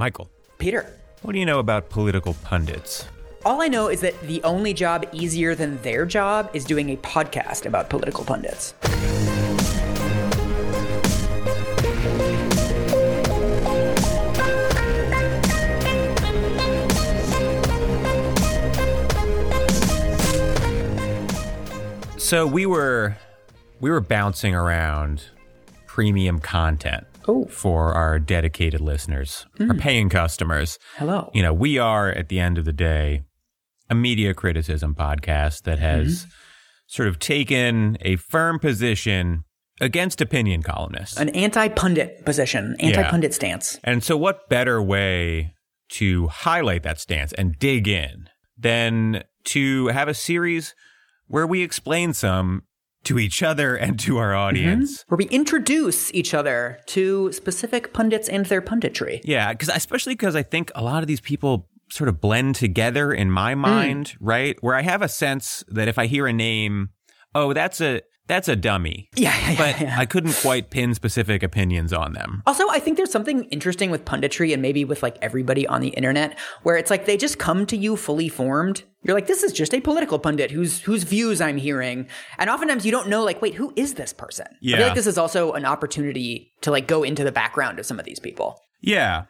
Michael, Peter. what do you know about political pundits? All I know is that the only job easier than their job is doing a podcast about political pundits. So we were we were bouncing around premium content For our dedicated listeners, our hmm. paying customers. Hello. You know, we are at the end of the day a media criticism podcast that has mm-hmm. sort of taken a firm position against opinion columnists. An anti pundit position, anti pundit stance. And so, what better way to highlight that stance and dig in than to have a series where we explain some to each other and to our mm-hmm. audience? Where we introduce each other to specific pundits and their punditry. Yeah, because especially because I think a lot of these people sort of blend together in my mm. mind, right? Where I have a sense that if I hear a name, oh, that's a that's a dummy. Yeah, yeah, but yeah. I couldn't quite pin specific opinions on them. Also, I think there's something interesting with punditry and maybe with like everybody on the internet where it's like they just come to you fully formed. You're like, this is just a political pundit whose whose views I'm hearing. And oftentimes you don't know, like, wait, who is this person? I Yeah. feel like this is also an opportunity to like go into the background of some of these people. Yeah.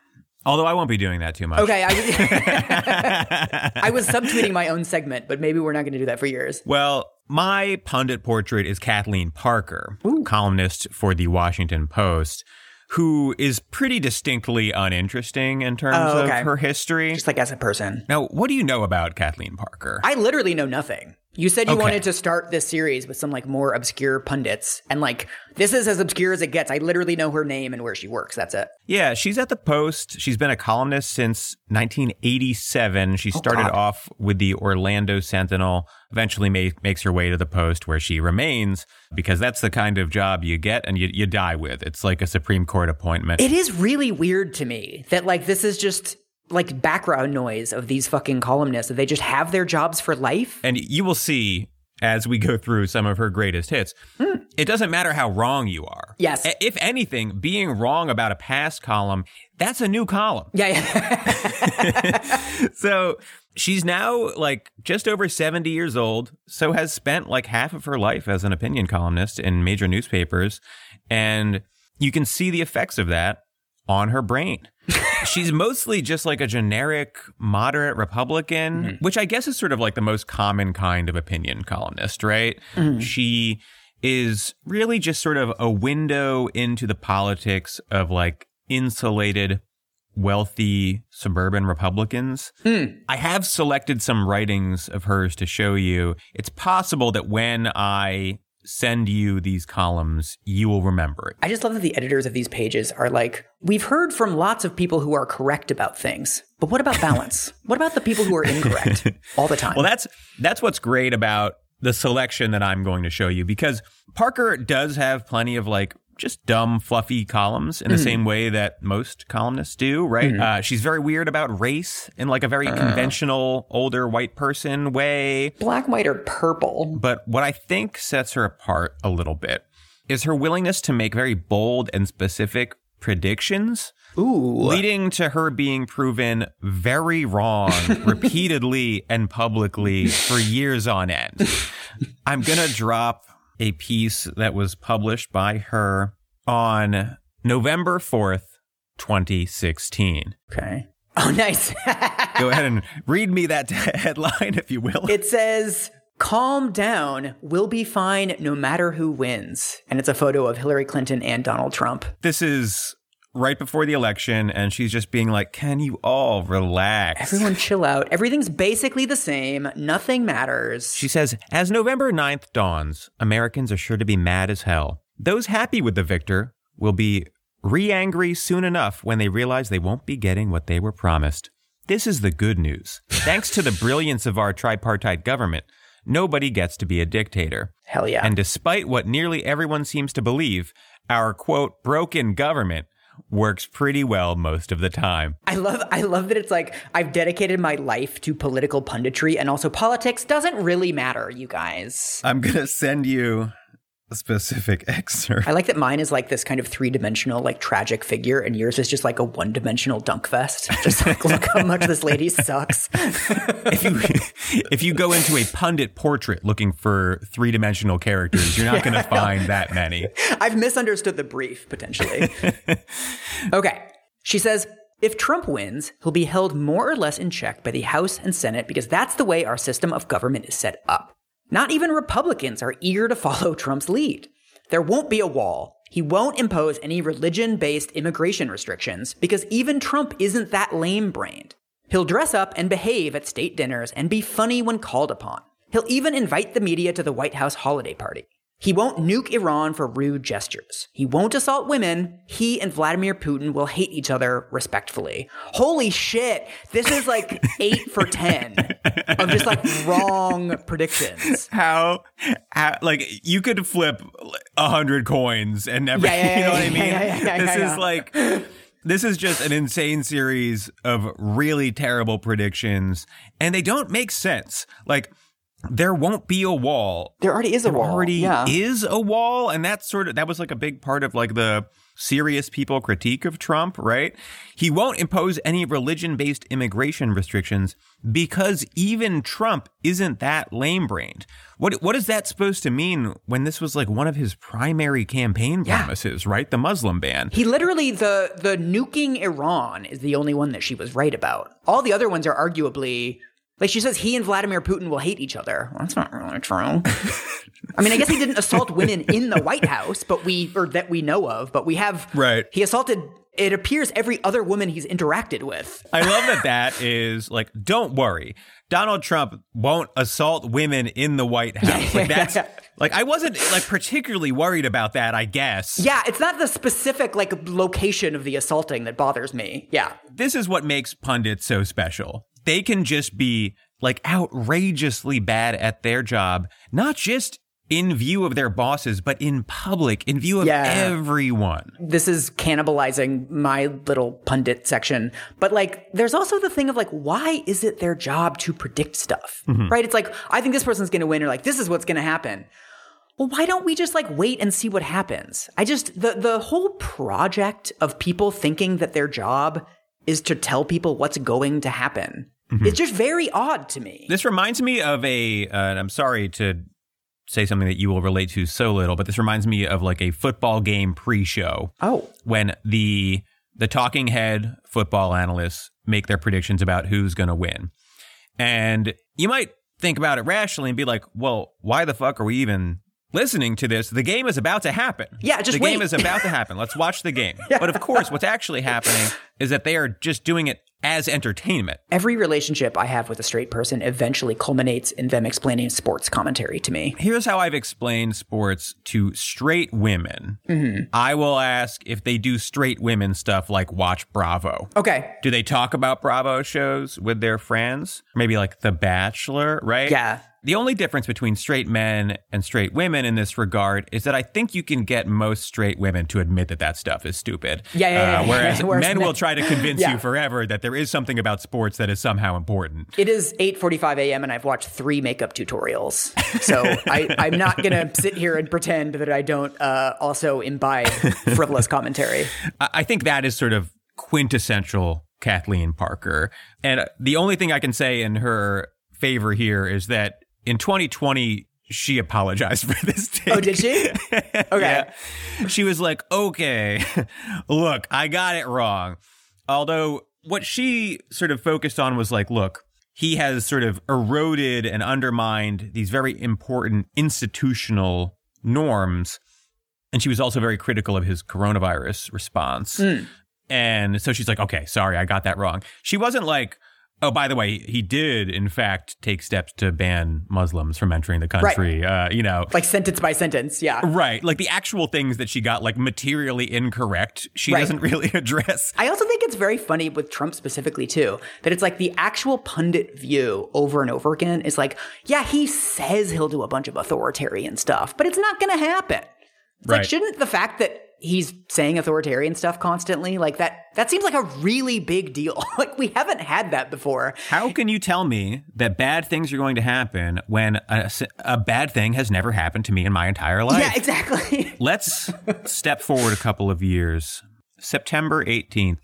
Although I won't be doing that too much. Okay, I, I was subtweeting my own segment, but maybe we're not going to do that for years. Well, my pundit portrait is Kathleen Parker, columnist for the Washington Post, who is pretty distinctly uninteresting in terms Oh, okay. of her history. Just like as a person, Now, what do you know about Kathleen Parker? I literally know nothing. You said you Okay. wanted to start this series with some like more obscure pundits, and like this is as obscure as it gets. I literally know her name and where she works. That's it. yeah, she's at the Post. She's been a columnist since 1987. She oh, started God. off with the Orlando Sentinel, eventually ma- makes her way to the Post where she remains because that's the kind of job you get and you, you die with. It's like a Supreme Court appointment. It is really weird to me that like this is just like background noise of these fucking columnists that they just have their jobs for life. And you will see as we go through some of her greatest hits, it doesn't matter how wrong you are. Yes. If anything, being wrong about a past column, that's a new column. Yeah, yeah. So she's now like just over 70 years old, so has spent like half of her life as an opinion columnist in major newspapers. And you can see the effects of that on her brain. She's mostly just like a generic moderate Republican, mm-hmm. which I guess is sort of like the most common kind of opinion columnist, right? Mm-hmm. She is really just sort of a window into the politics of like insulated wealthy suburban Republicans. Hmm. I have selected some writings of hers to show you. It's possible that when I send you these columns, you will remember it. I just love that the editors of these pages are like, we've heard from lots of people who are correct about things, but what about balance? what about the people who are incorrect all the time? Well, that's that's what's great about the selection that I'm going to show you because Parker does have plenty of like just dumb, fluffy columns in the mm. same way that most columnists do, right? Mm-hmm. Uh, she's very weird about race in like a very uh. conventional older white person way. Black, white, or purple. But what I think sets her apart a little bit is her willingness to make very bold and specific predictions, Ooh. leading to her being proven very wrong repeatedly and publicly for years on end. I'm going to drop a piece that was published by her on November 4th, 2016. Okay. Oh, nice. Go ahead and read me that headline, if you will. it says, Calm down. We'll be fine no matter who wins. And it's a photo of Hillary Clinton and Donald Trump. this is right before the election, and she's just being like, Can you all relax? Everyone chill out. Everything's basically the same. Nothing matters. She says, As November 9th dawns, Americans are sure to be mad as hell. Those happy with the victor will be re angry soon enough when they realize they won't be getting what they were promised. This is the good news. Thanks to the brilliance of our tripartite government, nobody gets to be a dictator. Hell yeah. And despite what nearly everyone seems to believe, our quote, broken government works pretty well most of the time. I love I love that it's like I've dedicated my life to political punditry and also politics doesn't really matter, you guys. I'm going to send you specific excerpt. I like that mine is like this kind of three dimensional, like tragic figure, and yours is just like a one dimensional dunk vest. Just like, look how much this lady sucks. if you if you go into a pundit portrait looking for three dimensional characters, you're not going to find that many. I've misunderstood the brief potentially. okay. She says, if Trump wins, he'll be held more or less in check by the House and Senate because that's the way our system of government is set up. Not even Republicans are eager to follow Trump's lead. There won't be a wall. He won't impose any religion based immigration restrictions because even Trump isn't that lame brained. He'll dress up and behave at state dinners and be funny when called upon. He'll even invite the media to the White House holiday party. He won't nuke Iran for rude gestures. He won't assault women. He and Vladimir Putin will hate each other respectfully. Holy shit. This is like eight for 10 of just like wrong predictions. How, how like you could flip a hundred coins and never, Yeah, yeah, yeah, you know what I mean? yeah, this is like, this is just an insane series of really terrible predictions and they don't make sense. Like, there won't be a wall. There already is a There wall. already yeah. is a wall, and that's sort of that was like a big part of like the serious people critique of Trump, right? He won't impose any religion-based immigration restrictions because even Trump isn't that lame-brained. What what is that supposed to mean when this was like one of his primary campaign Yeah. promises, right? The Muslim ban. He literally the the nuking Iran is the only one that she was right about. All the other ones are arguably like she says he and Vladimir Putin will hate each other. Well, that's not really true. I mean, I guess he didn't assault women in the White House, but we or that we know of, but we have Right. He assaulted it appears every other woman he's interacted with. I love that that is like, don't worry. Donald Trump won't assault women in the White House. Like that's like I wasn't like particularly worried about that, I guess. Yeah, it's not the specific like location of the assaulting that bothers me. Yeah. This is what makes pundits so special. They can just be like outrageously bad at their job, not just in view of their bosses, but in public, in view of Yeah. everyone. this is cannibalizing my little pundit section. But like, there's also the thing of like, why is it their job to predict stuff? Mm-hmm. Right? It's like, I think this person's going to win, or like, this is what's going to happen. Well, why don't we just like wait and see what happens? I just, the, the whole project of people thinking that their job is to tell people what's going to happen. It's just very odd to me. This reminds me of a, uh, and I'm sorry to say something that you will relate to so little, but this reminds me of like a football game pre-show oh, when the the talking head football analysts make their predictions about who's going to win. And you might think about it rationally and be like, "Well, why the fuck are we even listening to this? The game is about to happen. Yeah, just the game is about to happen. Let's watch the game." But of course, what's actually happening is that they are just doing it as entertainment. every relationship I have with a straight person eventually culminates in them explaining sports commentary to me. Here's how I've explained sports to straight women. Mm-hmm. I will ask if they do straight women stuff like watch Bravo. Okay. Do they talk about Bravo shows with their friends? Maybe like The Bachelor, right? Yeah. The only difference between straight men and straight women in this regard is that I think you can get most straight women to admit that that stuff is stupid. Yeah, yeah, yeah, Uh, whereas men will try to convince you forever that there is something about sports that is somehow important. It is 8:45 a.m. and I've watched three makeup tutorials. So I, I'm not gonna sit here and pretend that I don't uh, also imbibe frivolous commentary. I I think that is sort of quintessential Kathleen Parker. And the only thing I can say in her favor here is that in 2020, she apologized for this oh, take. Oh, did she? Okay. Yeah. She was like, okay, look, I got it wrong. Although what she sort of focused on was like, look, he has sort of eroded and undermined these very important institutional norms. And she was also very critical of his coronavirus response. Hmm. And so she's like, okay, sorry, I got that wrong. She wasn't like, oh, by the way, he did, in fact, take steps to ban Muslims from entering the country. Uh, you know, Like sentence by sentence. Yeah. Right. Like the actual things that she got like materially incorrect, she Right. doesn't really address. I also think it's very funny with Trump specifically too that it's like the actual pundit view over and over again is like, yeah, he says he'll do a bunch of authoritarian stuff, but it's not going to happen. It's like, shouldn't the fact that he's saying authoritarian stuff constantly. Like that that seems like a really big deal. like we haven't had that before. How can you tell me that bad things are going to happen when a, a bad thing has never happened to me in my entire life? Yeah, exactly. Let's step forward a couple of years. September 18th,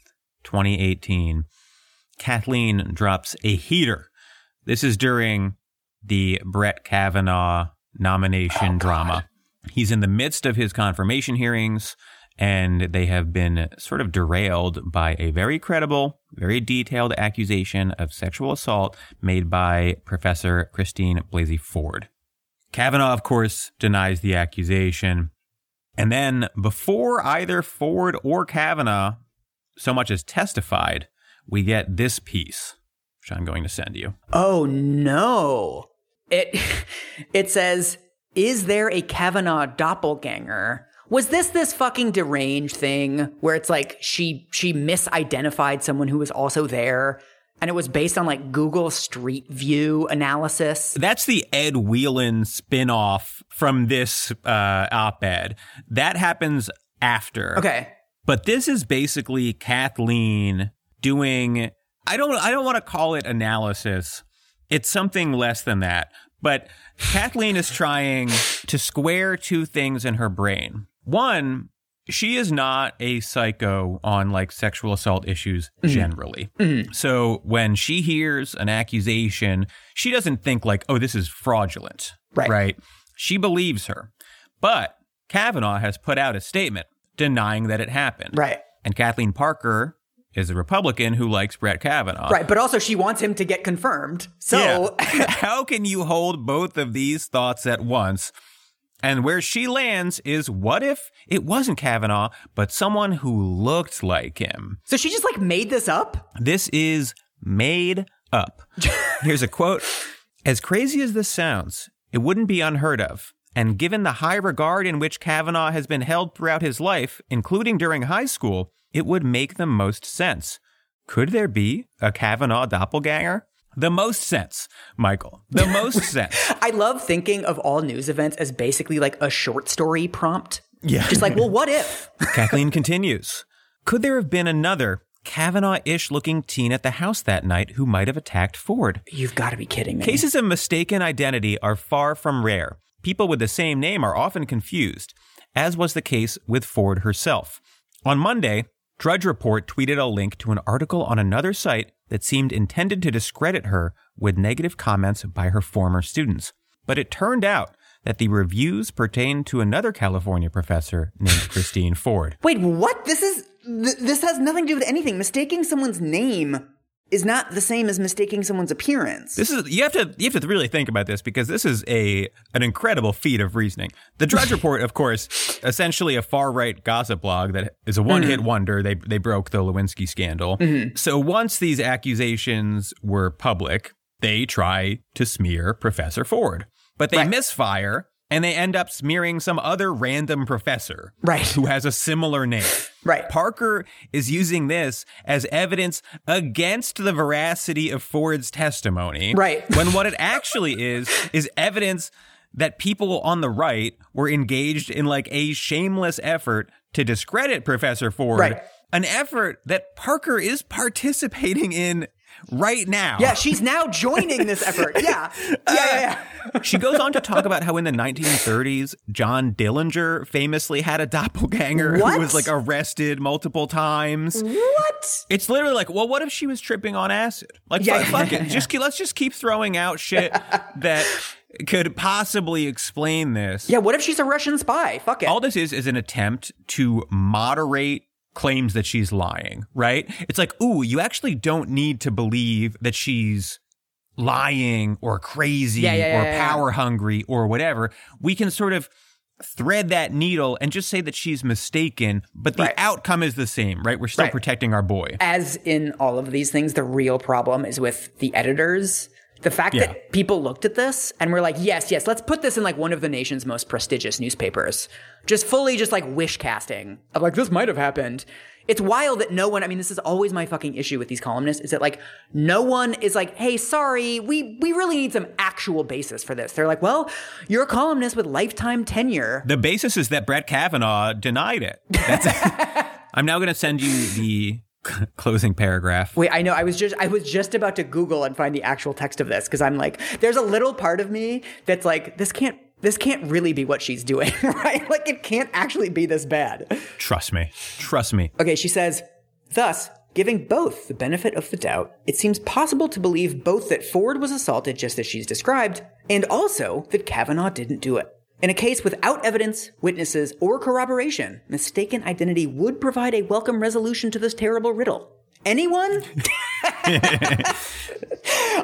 2018. Kathleen drops a heater. This is during the Brett Kavanaugh nomination Oh, drama. He's in the midst of his confirmation hearings, and they have been sort of derailed by a very credible, very detailed accusation of sexual assault made by Professor Christine Blasey Ford. Kavanaugh, of course, denies the accusation. And then, before either Ford or Kavanaugh so much as testified, we get this piece, which I'm going to send you. Oh no. It it says, "Is there a Kavanaugh doppelganger?" Was this this fucking deranged thing where it's like she she misidentified someone who was also there and it was based on like Google Street View analysis? That's the Ed Whelan spinoff from this uh, op ed. That happens after. Okay. But this is basically Kathleen doing I don't I don't want to call it analysis. It's something less than that. But Kathleen is trying to square two things in her brain. One, she is not a psycho on like sexual assault issues mm-hmm. generally. Mm-hmm. So when she hears an accusation, she doesn't think like, "Oh, this is fraudulent." Right. Right? She believes her. But Kavanaugh has put out a statement denying that it happened. Right. And Kathleen Parker is a Republican who likes Brett Kavanaugh. Right, but also she wants him to get confirmed. So Yeah. how can you hold both of these thoughts at once? And where she lands is what if it wasn't Kavanaugh, but someone who looked like him? so she just like made this up? This is made up. Here's a quote As crazy as this sounds, it wouldn't be unheard of. And given the high regard in which Kavanaugh has been held throughout his life, including during high school, it would make the most sense. Could there be a Kavanaugh doppelganger? The most sense, Michael. The most sense. I love thinking of all news events as basically like a short story prompt. Yeah. Just like, well, what if? Kathleen continues. Could there have been another Kavanaugh ish looking teen at the house that night who might have attacked Ford? You've got to be kidding me. Cases of mistaken identity are far from rare. People with the same name are often confused, as was the case with Ford herself. On Monday, Drudge Report tweeted a link to an article on another site that seemed intended to discredit her with negative comments by her former students. But it turned out that the reviews pertained to another California professor named Christine Ford. Wait, what? This is th- this has nothing to do with anything. Mistaking someone's name is not the same as mistaking someone's appearance. This is you have to you have to really think about this because this is a an incredible feat of reasoning. The Drudge Report, of course, essentially a far right gossip blog that is a one hit mm-hmm. wonder. They they broke the Lewinsky scandal. Mm-hmm. So once these accusations were public, they try to smear Professor Ford, but they Right. misfire and they end up smearing some other random professor Right. who has a similar name. Right. Parker is using this as evidence against the veracity of Ford's testimony. Right. When what it actually is, is evidence that people on the right were engaged in like a shameless effort to discredit Professor Ford. Right. An effort that Parker is participating in right now. yeah, she's now joining this effort. Yeah. Yeah, yeah, yeah. Uh, she goes on to talk about how in the 1930s, John Dillinger famously had a doppelganger What? who was like arrested multiple times. What? It's literally like, well, what if she was tripping on acid? Like, Yeah, fuck, fuck yeah, it. Just let's just keep throwing out shit that could possibly explain this. Yeah, what if she's a Russian spy? Fuck it. All this is is an attempt to moderate claims that she's lying, right? It's like, ooh, you actually don't need to believe that she's lying or crazy Yeah, yeah, or yeah. power hungry or whatever. We can sort of thread that needle and just say that she's mistaken, but the Right. outcome is the same, right? We're still Right. protecting our boy. As in all of these things, the real problem is with the editors. The fact Yeah. that people looked at this and were like, yes, yes, let's put this in like one of the nation's most prestigious newspapers. Just fully just like wish casting of like, this might have happened. It's wild that no one, I mean, this is always my fucking issue with these columnists, is that like no one is like, hey, sorry, we, we really need some actual basis for this. They're like, well, you're a columnist with lifetime tenure. The basis is that Brett Kavanaugh denied it. That's I'm now going to send you the closing paragraph. Wait, I know. I was just I was just about to Google and find the actual text of this because I'm like, there's a little part of me that's like, this can't this can't really be what she's doing, right? Like it can't actually be this bad. Trust me. Trust me. Okay, she says, thus, giving both the benefit of the doubt, it seems possible to believe both that Ford was assaulted just as she's described, and also that Kavanaugh didn't do it. In a case without evidence, witnesses, or corroboration, mistaken identity would provide a welcome resolution to this terrible riddle. Anyone?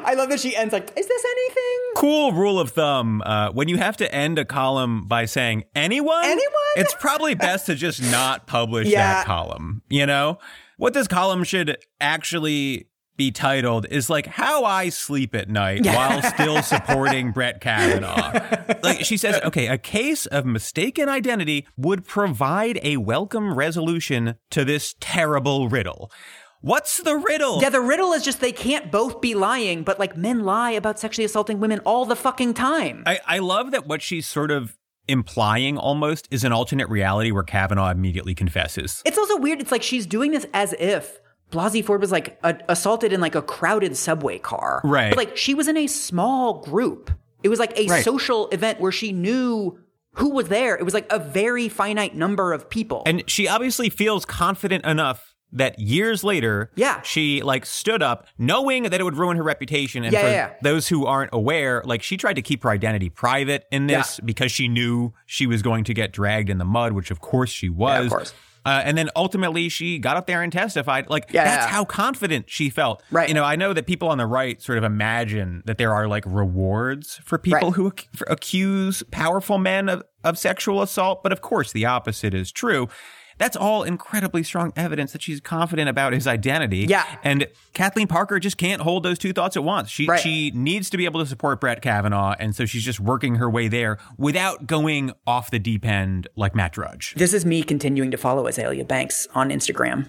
I love that she ends like, is this anything? Cool rule of thumb. Uh, when you have to end a column by saying anyone, Anyone? it's probably best to just not publish Yeah. that column. You know? What this column should actually be titled is like how I sleep at night while still supporting Brett Kavanaugh. like she says, okay, a case of mistaken identity would provide a welcome resolution to this terrible riddle. What's the riddle? Yeah, the riddle is just they can't both be lying, but like men lie about sexually assaulting women all the fucking time. I, I love that what she's sort of implying almost is an alternate reality where Kavanaugh immediately confesses. It's also weird. It's like she's doing this as if Blasey Ford was like a- assaulted in like a crowded subway car. Right. But like she was in a small group. It was like a Right. social event where she knew who was there. It was like a very finite number of people. And she obviously feels confident enough that years later, Yeah. she like stood up knowing that it would ruin her reputation. And Yeah, for yeah, yeah. those who aren't aware, like she tried to keep her identity private in this because she knew she was going to get dragged in the mud, which of course she was. of course. Uh, and then ultimately she got up there and testified. Like Yeah, that's yeah. how confident she felt. Right. You know, I know that people on the right sort of imagine that there are like rewards for people Right. who ac- for- accuse powerful men of, of sexual assault, but of course the opposite is true. That's all incredibly strong evidence that she's confident about his identity. Yeah. And Kathleen Parker just can't hold those two thoughts at once. She Right. she needs to be able to support Brett Kavanaugh, and so she's just working her way there without going off the deep end like Matt Drudge. this is me continuing to follow Azalea Banks on Instagram.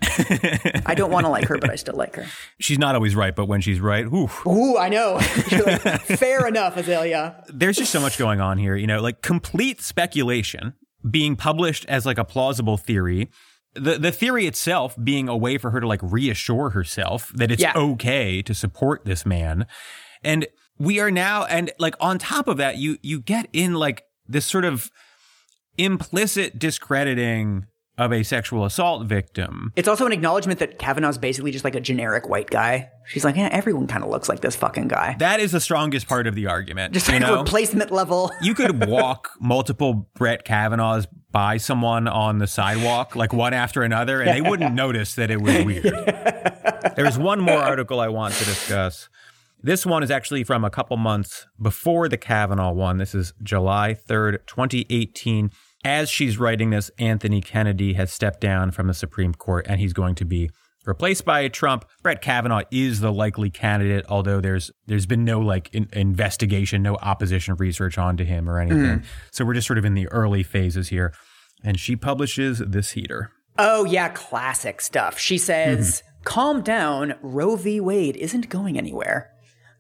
I don't want to like her, but I still like her. She's not always right, but when she's right, oof. Ooh, I know. Like, Fair enough, Azalea. there's just so much going on here, you know, like complete speculation being published as like a plausible theory. The the theory itself being a way for her to like reassure herself that it's Yeah. okay to support this man. And we are now and like on top of that you you get in like this sort of implicit discrediting of a sexual assault victim. It's also an acknowledgement that Kavanaugh's basically just like a generic white guy. She's like, yeah, everyone kind of looks like this fucking guy. That is the strongest part of the argument. Just you know? replacement level. you could walk multiple Brett Kavanaughs by someone on the sidewalk, like one after another, and they wouldn't notice that it was weird. There's one more article I want to discuss. This one is actually from a couple months before the Kavanaugh one. This is July 3rd, 2018. As she's writing this, Anthony Kennedy has stepped down from the Supreme Court and he's going to be replaced by Trump. Brett Kavanaugh is the likely candidate, although there's there's been no like in, investigation, no opposition research onto him or anything. Hmm. So we're just sort of in the early phases here. And she publishes this heater. Oh, yeah, classic stuff. She says, mm-hmm. calm down. Roe v. Wade isn't going anywhere.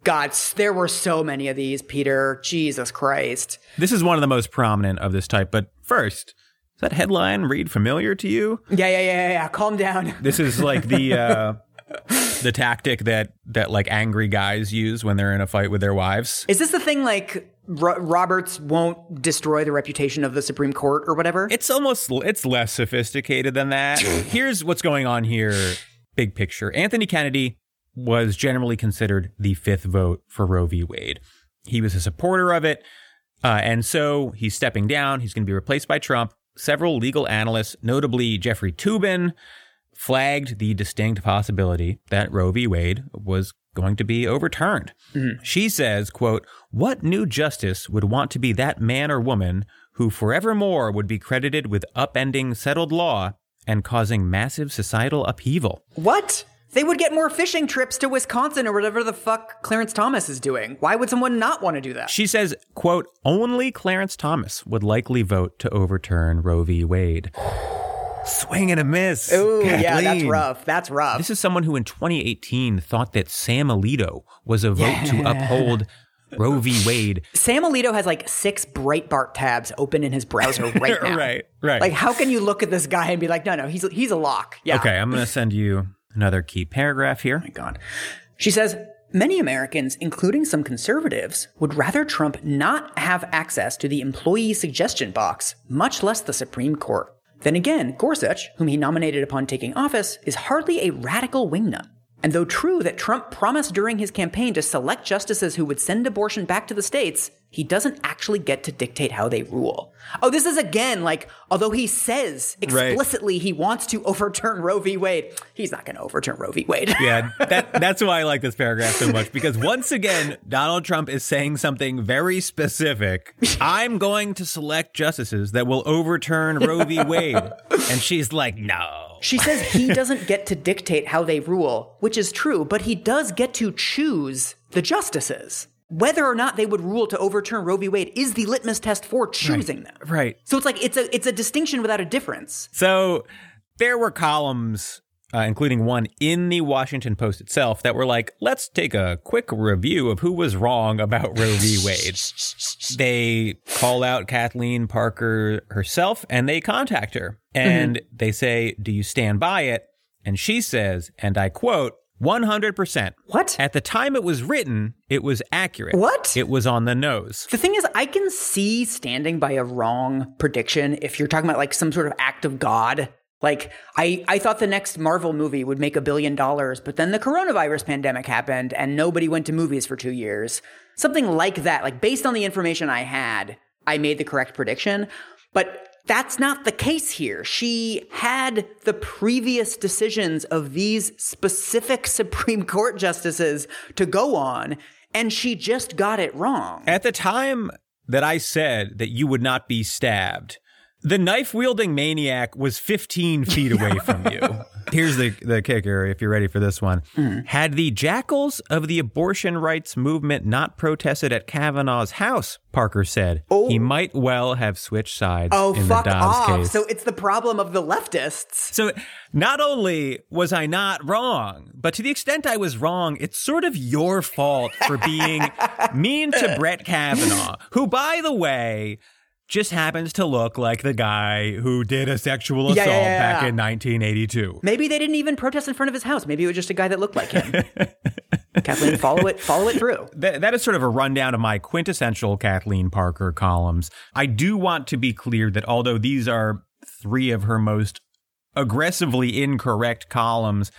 God, there were so many of these, Peter. Jesus Christ. This is one of the most prominent of this type. But first, does that headline read familiar to you? Yeah, yeah, yeah, yeah, yeah. Calm down. This is like the uh, the tactic that that like angry guys use when they're in a fight with their wives. Is this the thing like Ro- Roberts won't destroy the reputation of the Supreme Court or whatever? It's almost it's less sophisticated than that. Here's what's going on here, big picture. Anthony Kennedy was generally considered the fifth vote for Roe v. Wade. He was a supporter of it, uh, and so he's stepping down. He's going to be replaced by Trump. Several legal analysts, notably Jeffrey Toobin, flagged the distinct possibility that Roe v. Wade was going to be overturned. She says, quote, "What new justice would want to be that man or woman who forevermore would be credited with upending settled law and causing massive societal upheaval?" what? They would get more fishing trips to Wisconsin or whatever the fuck Clarence Thomas is doing. Why would someone not want to do that? She says, quote, "Only Clarence Thomas would likely vote to overturn Roe v. Wade." Swing and a miss. Ooh, yeah, that's rough. That's rough. This is someone who in 2018 thought that Sam Alito was a vote to uphold Roe v. Wade. Sam Alito has like six Breitbart tabs open in his browser right now. Right, right. Like, how can you look at this guy and be like, no, no, he's he's a lock. Yeah. Okay, I'm going to send you another key paragraph here. Oh my God. She says many Americans, including some conservatives, would rather Trump not have access to the employee suggestion box, much less the Supreme Court. Then again, Gorsuch, whom he nominated upon taking office, is hardly a radical wingnut. And though true that Trump promised during his campaign to select justices who would send abortion back to the states, he doesn't actually get to dictate how they rule. Oh, this is again like, although he says Right. explicitly he wants to overturn Roe v. Wade, he's not going to overturn Roe v. Wade. Yeah, that, that's why I like this paragraph so much because once again, Donald Trump is saying something very specific. I'm going to select justices that will overturn Roe v. Wade. And she's like, no. She says he doesn't get to dictate how they rule, which is true, but he does get to choose the justices. Whether or not they would rule to overturn Roe v. Wade is the litmus test for choosing them. Right. So it's like it's a it's a distinction without a difference. So there were columns, uh, including one in the Washington Post itself, that were like, let's take a quick review of who was wrong about Roe v. Wade. They call out Kathleen Parker herself and they contact her and they say, Do you stand by it? And she says, and I quote, 100%. What? At the time it was written, it was accurate. What? It was on the nose. The thing is, I can see standing by a wrong prediction if you're talking about like some sort of act of God. Like I, I thought the next Marvel movie would make a billion dollars, but then the coronavirus pandemic happened and nobody went to movies for two years. Something like that. Like based on the information I had, I made the correct prediction. But that's not the case here. She had the previous decisions of these specific Supreme Court justices to go on, and she just got it wrong. At the time that I said that you would not be stabbed, the knife wielding maniac was 15 feet away from you. Here's the, the kicker, if you're ready for this one. Mm. Had the jackals of the abortion rights movement not protested at Kavanaugh's house, Parker said, he oh. might well have switched sides Oh, in fuck the Dobbs off. case. So it's the problem of the leftists. So not only was I not wrong, but to the extent I was wrong, it's sort of your fault for being mean to Brett Kavanaugh, who, by the way, just happens to look like the guy who did a sexual assault Yeah, yeah, yeah, back in 1982. Maybe they didn't even protest in front of his house. Maybe it was just a guy that looked like him. Kathleen, follow it, follow it through. That, that is sort of a rundown of my quintessential Kathleen Parker columns. I do want to be clear that although these are three of her most aggressively incorrect columns,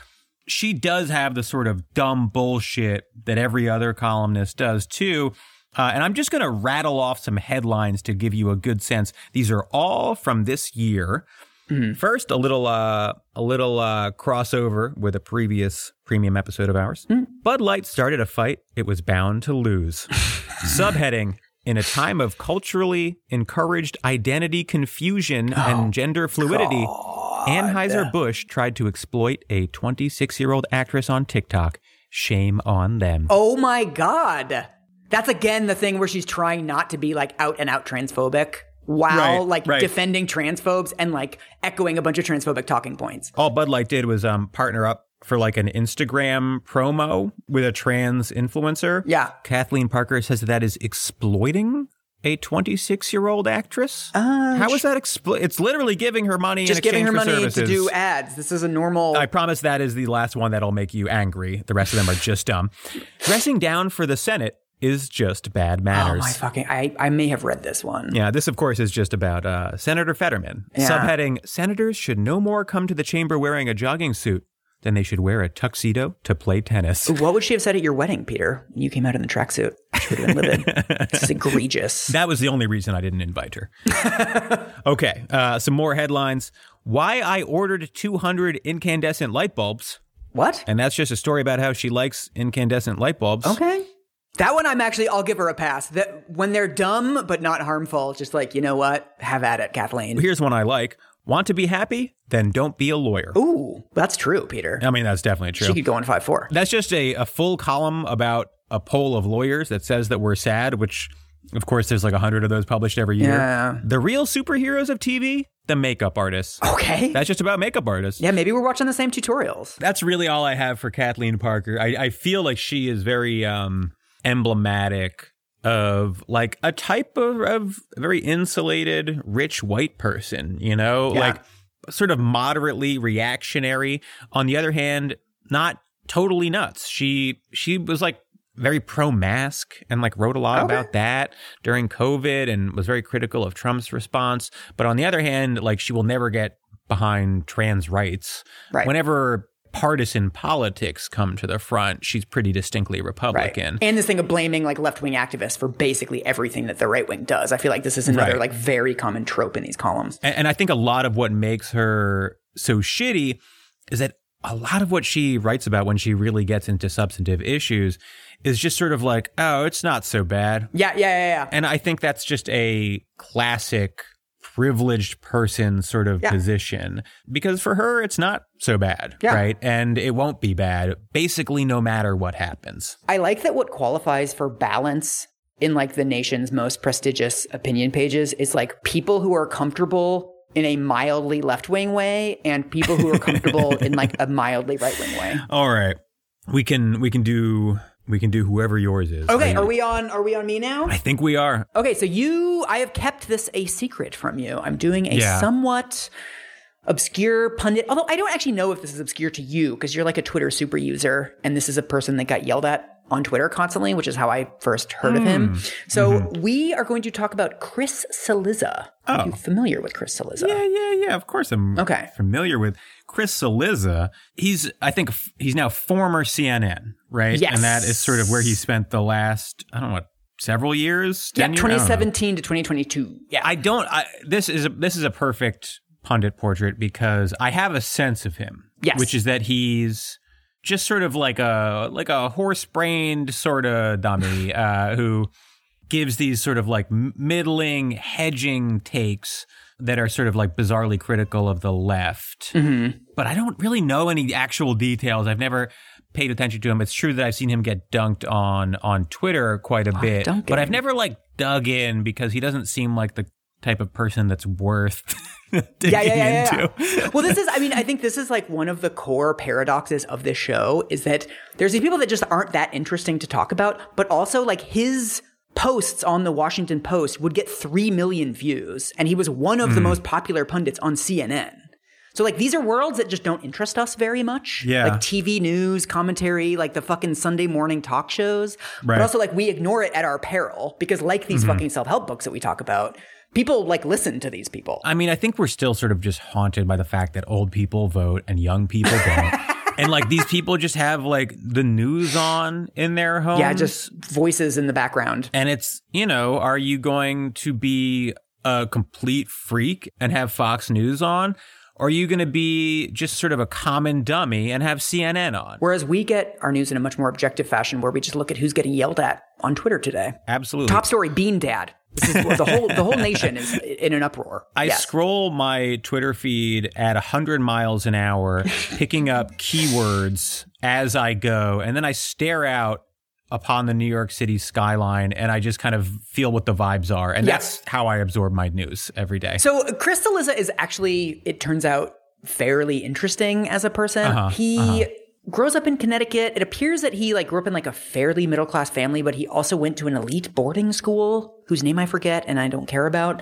she does have the sort of dumb bullshit that every other columnist does too. Uh, and I'm just going to rattle off some headlines to give you a good sense. These are all from this year. First, a little uh, a little uh, crossover with a previous premium episode of ours. Bud Light started a fight it was bound to lose. Subheading: In a time of culturally encouraged identity confusion and gender fluidity, Anheuser Busch tried to exploit a 26 year old actress on TikTok. Shame on them. Oh my God. That's again the thing where she's trying not to be like out and out transphobic while Right, like right. defending transphobes and like echoing a bunch of transphobic talking points. all Bud Light did was um, partner up for like an Instagram promo with a trans influencer. Yeah. Kathleen Parker says that, that is exploiting a 26 year old actress. Uh, How is that? Explo- it's literally giving her money Just in giving her money to do ads. This is a normal. I promise that is the last one that'll make you angry. The rest of them are just dumb. Dressing down for the Senate is just bad manners. oh my fucking! I I may have read this one. Yeah, this, of course, is just about uh, Senator Fetterman. Yeah. Subheading Senators should no more come to the chamber wearing a jogging suit than they should wear a tuxedo to play tennis. What would she have said at your wedding, Peter? You came out in the tracksuit. She would have been livid. this is egregious. That was the only reason I didn't invite her. okay, uh, some more headlines. Why I ordered 200 incandescent light bulbs. What? And that's just a story about how she likes incandescent light bulbs. Okay. That one I'm actually I'll give her a pass. That when they're dumb but not harmful, just like, you know what? Have at it, Kathleen. Here's one I like. Want to be happy? Then don't be a lawyer. Ooh, that's true, Peter. I mean, that's definitely true. She could go on 5-4. That's just a, a full column about a poll of lawyers that says that we're sad, which Of course, there's like a hundred of those published every year. Yeah. The real superheroes of TV, the makeup artists. Okay. That's just about makeup artists. yeah, maybe we're watching the same tutorials. That's really all I have for Kathleen Parker. I, I feel like she is very um, emblematic of like a type of, of very insulated, rich white person, you know, Yeah. like sort of moderately reactionary. On the other hand, not totally nuts. She she was like very pro mask and like wrote a lot Okay. about that during COVID and was very critical of Trump's response. But on the other hand, like she will never get behind trans rights. Right. Whenever partisan politics come to the front, she's pretty distinctly Republican. And this thing of blaming like left wing activists for basically everything that the right wing does. I feel like this is another Right. like very common trope in these columns. And, and I think a lot of what makes her so shitty is that a lot of what she writes about when she really gets into substantive issues is just sort of like, oh, it's not so bad. Yeah, yeah, yeah, yeah. And I think that's just a classic privileged person sort of Yeah. position because for her, it's not so bad. Yeah. Right. And it won't be bad basically no matter what happens. I like that what qualifies for balance in like the nation's most prestigious opinion pages is like people who are comfortable in a mildly left wing way and people who are comfortable in like a mildly right wing way. All right. We can, we can do, we can do whoever yours is. Okay, are we on are we on me now? I think we are. Okay, so you I have kept this a secret from you. I'm doing a Yeah. somewhat obscure pundit. Although I don't actually know if this is obscure to you because you're like a Twitter super user and this is a person that got yelled at on Twitter constantly, which is how I first heard of him. Hmm. So Mm-hmm. we are going to talk about Chris Cillizza. Are you familiar with Chris Cillizza? Oh. Yeah, yeah, yeah. Of course, I'm Okay. familiar with Chris Cillizza. He's, I think, he's now former CNN, right? Yes. and that is sort of where he spent the last, I don't know, what, several years. Yeah, 10 years? I don't know. 2017 to 2022. Yeah. I don't. I, this is a, this is a perfect pundit portrait because I have a sense of him. Yes. which is that he's just sort of like a like a horse brained sort of dummy uh, who gives these sort of like middling hedging takes that are sort of like bizarrely critical of the left. Mm-hmm. But I don't really know any actual details. I've never paid attention to him. It's true that I've seen him get dunked on on Twitter quite a bit, dunking. but I've never like dug in because he doesn't seem like the type of person that's worth digging yeah, yeah, yeah, into. well, this is, I mean, I think this is like one of the core paradoxes of this show is that there's these people that just aren't that interesting to talk about, but also like his posts on the Washington Post would get 3 million views, and he was one Hmm. of the most popular pundits on CNN. So like these are worlds that just don't interest us very much. Yeah. Like TV news, commentary, like the fucking Sunday morning talk shows. Right. Mm-hmm. But also like we ignore it at our peril because like these fucking self-help books that we talk about, people like listen to these people. I mean, I think we're still sort of just haunted by the fact that old people vote and young people don't. and like these people just have like the news on in their home. Yeah, just voices in the background. And it's, you know, are you going to be a complete freak and have Fox News on? Or are you going to be just sort of a common dummy and have CNN on? Whereas we get our news in a much more objective fashion where we just look at who's getting yelled at on Twitter today. Absolutely. Top story, Bean Dad. This is the whole the whole nation is in an uproar. I Yes. scroll my Twitter feed at 100 miles an hour, picking up keywords as I go, and then I stare out upon the New York City skyline and I just kind of feel what the vibes are. And Yeah. that's how I absorb my news every day. So Chris Cillizza is actually, it turns out, fairly interesting as a person. Uh-huh, he grows up in Connecticut. It appears that he like grew up in like a fairly middle class family, but he also went to an elite boarding school whose name I forget and I don't care about.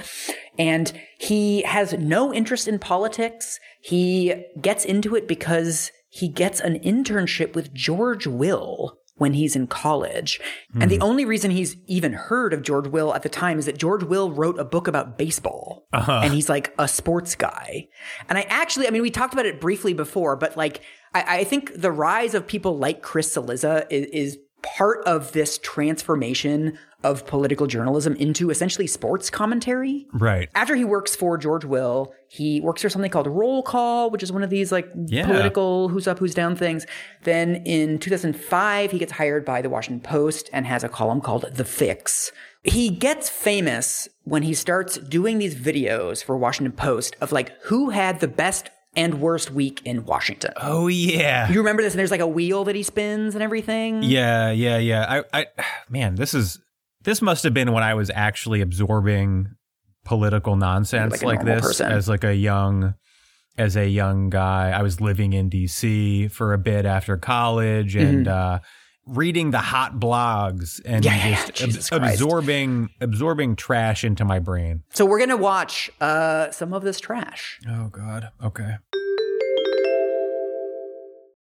And he has no interest in politics. He gets into it because he gets an internship with George Will when he's in college. And the hmm. only reason he's even heard of George Will at the time is that George Will wrote a book about baseball. Uh-huh. And he's like a sports guy. And I actually, I mean, we talked about it briefly before, but like, I, I think the rise of people like Chris Cillizza is, is part of this transformation of political journalism into essentially sports commentary. right. After he works for George Will, he works for something called Roll Call, which is one of these like Yeah. political who's up, who's down things. Then in 2005, he gets hired by the Washington Post and has a column called The Fix. He gets famous when he starts doing these videos for Washington Post of like who had the best and worst week in Washington. Oh, yeah. You remember this? And there's like a wheel that he spins and everything. Yeah, yeah, yeah. I, I, man, this is this must have been when I was actually absorbing political nonsense Like like, this person. as like a young as a young guy. I was living in DC for a bit after college and uh reading the hot blogs and yeah, just ab- absorbing absorbing trash into my brain. So we're gonna watch uh, some of this trash. Oh god. Okay.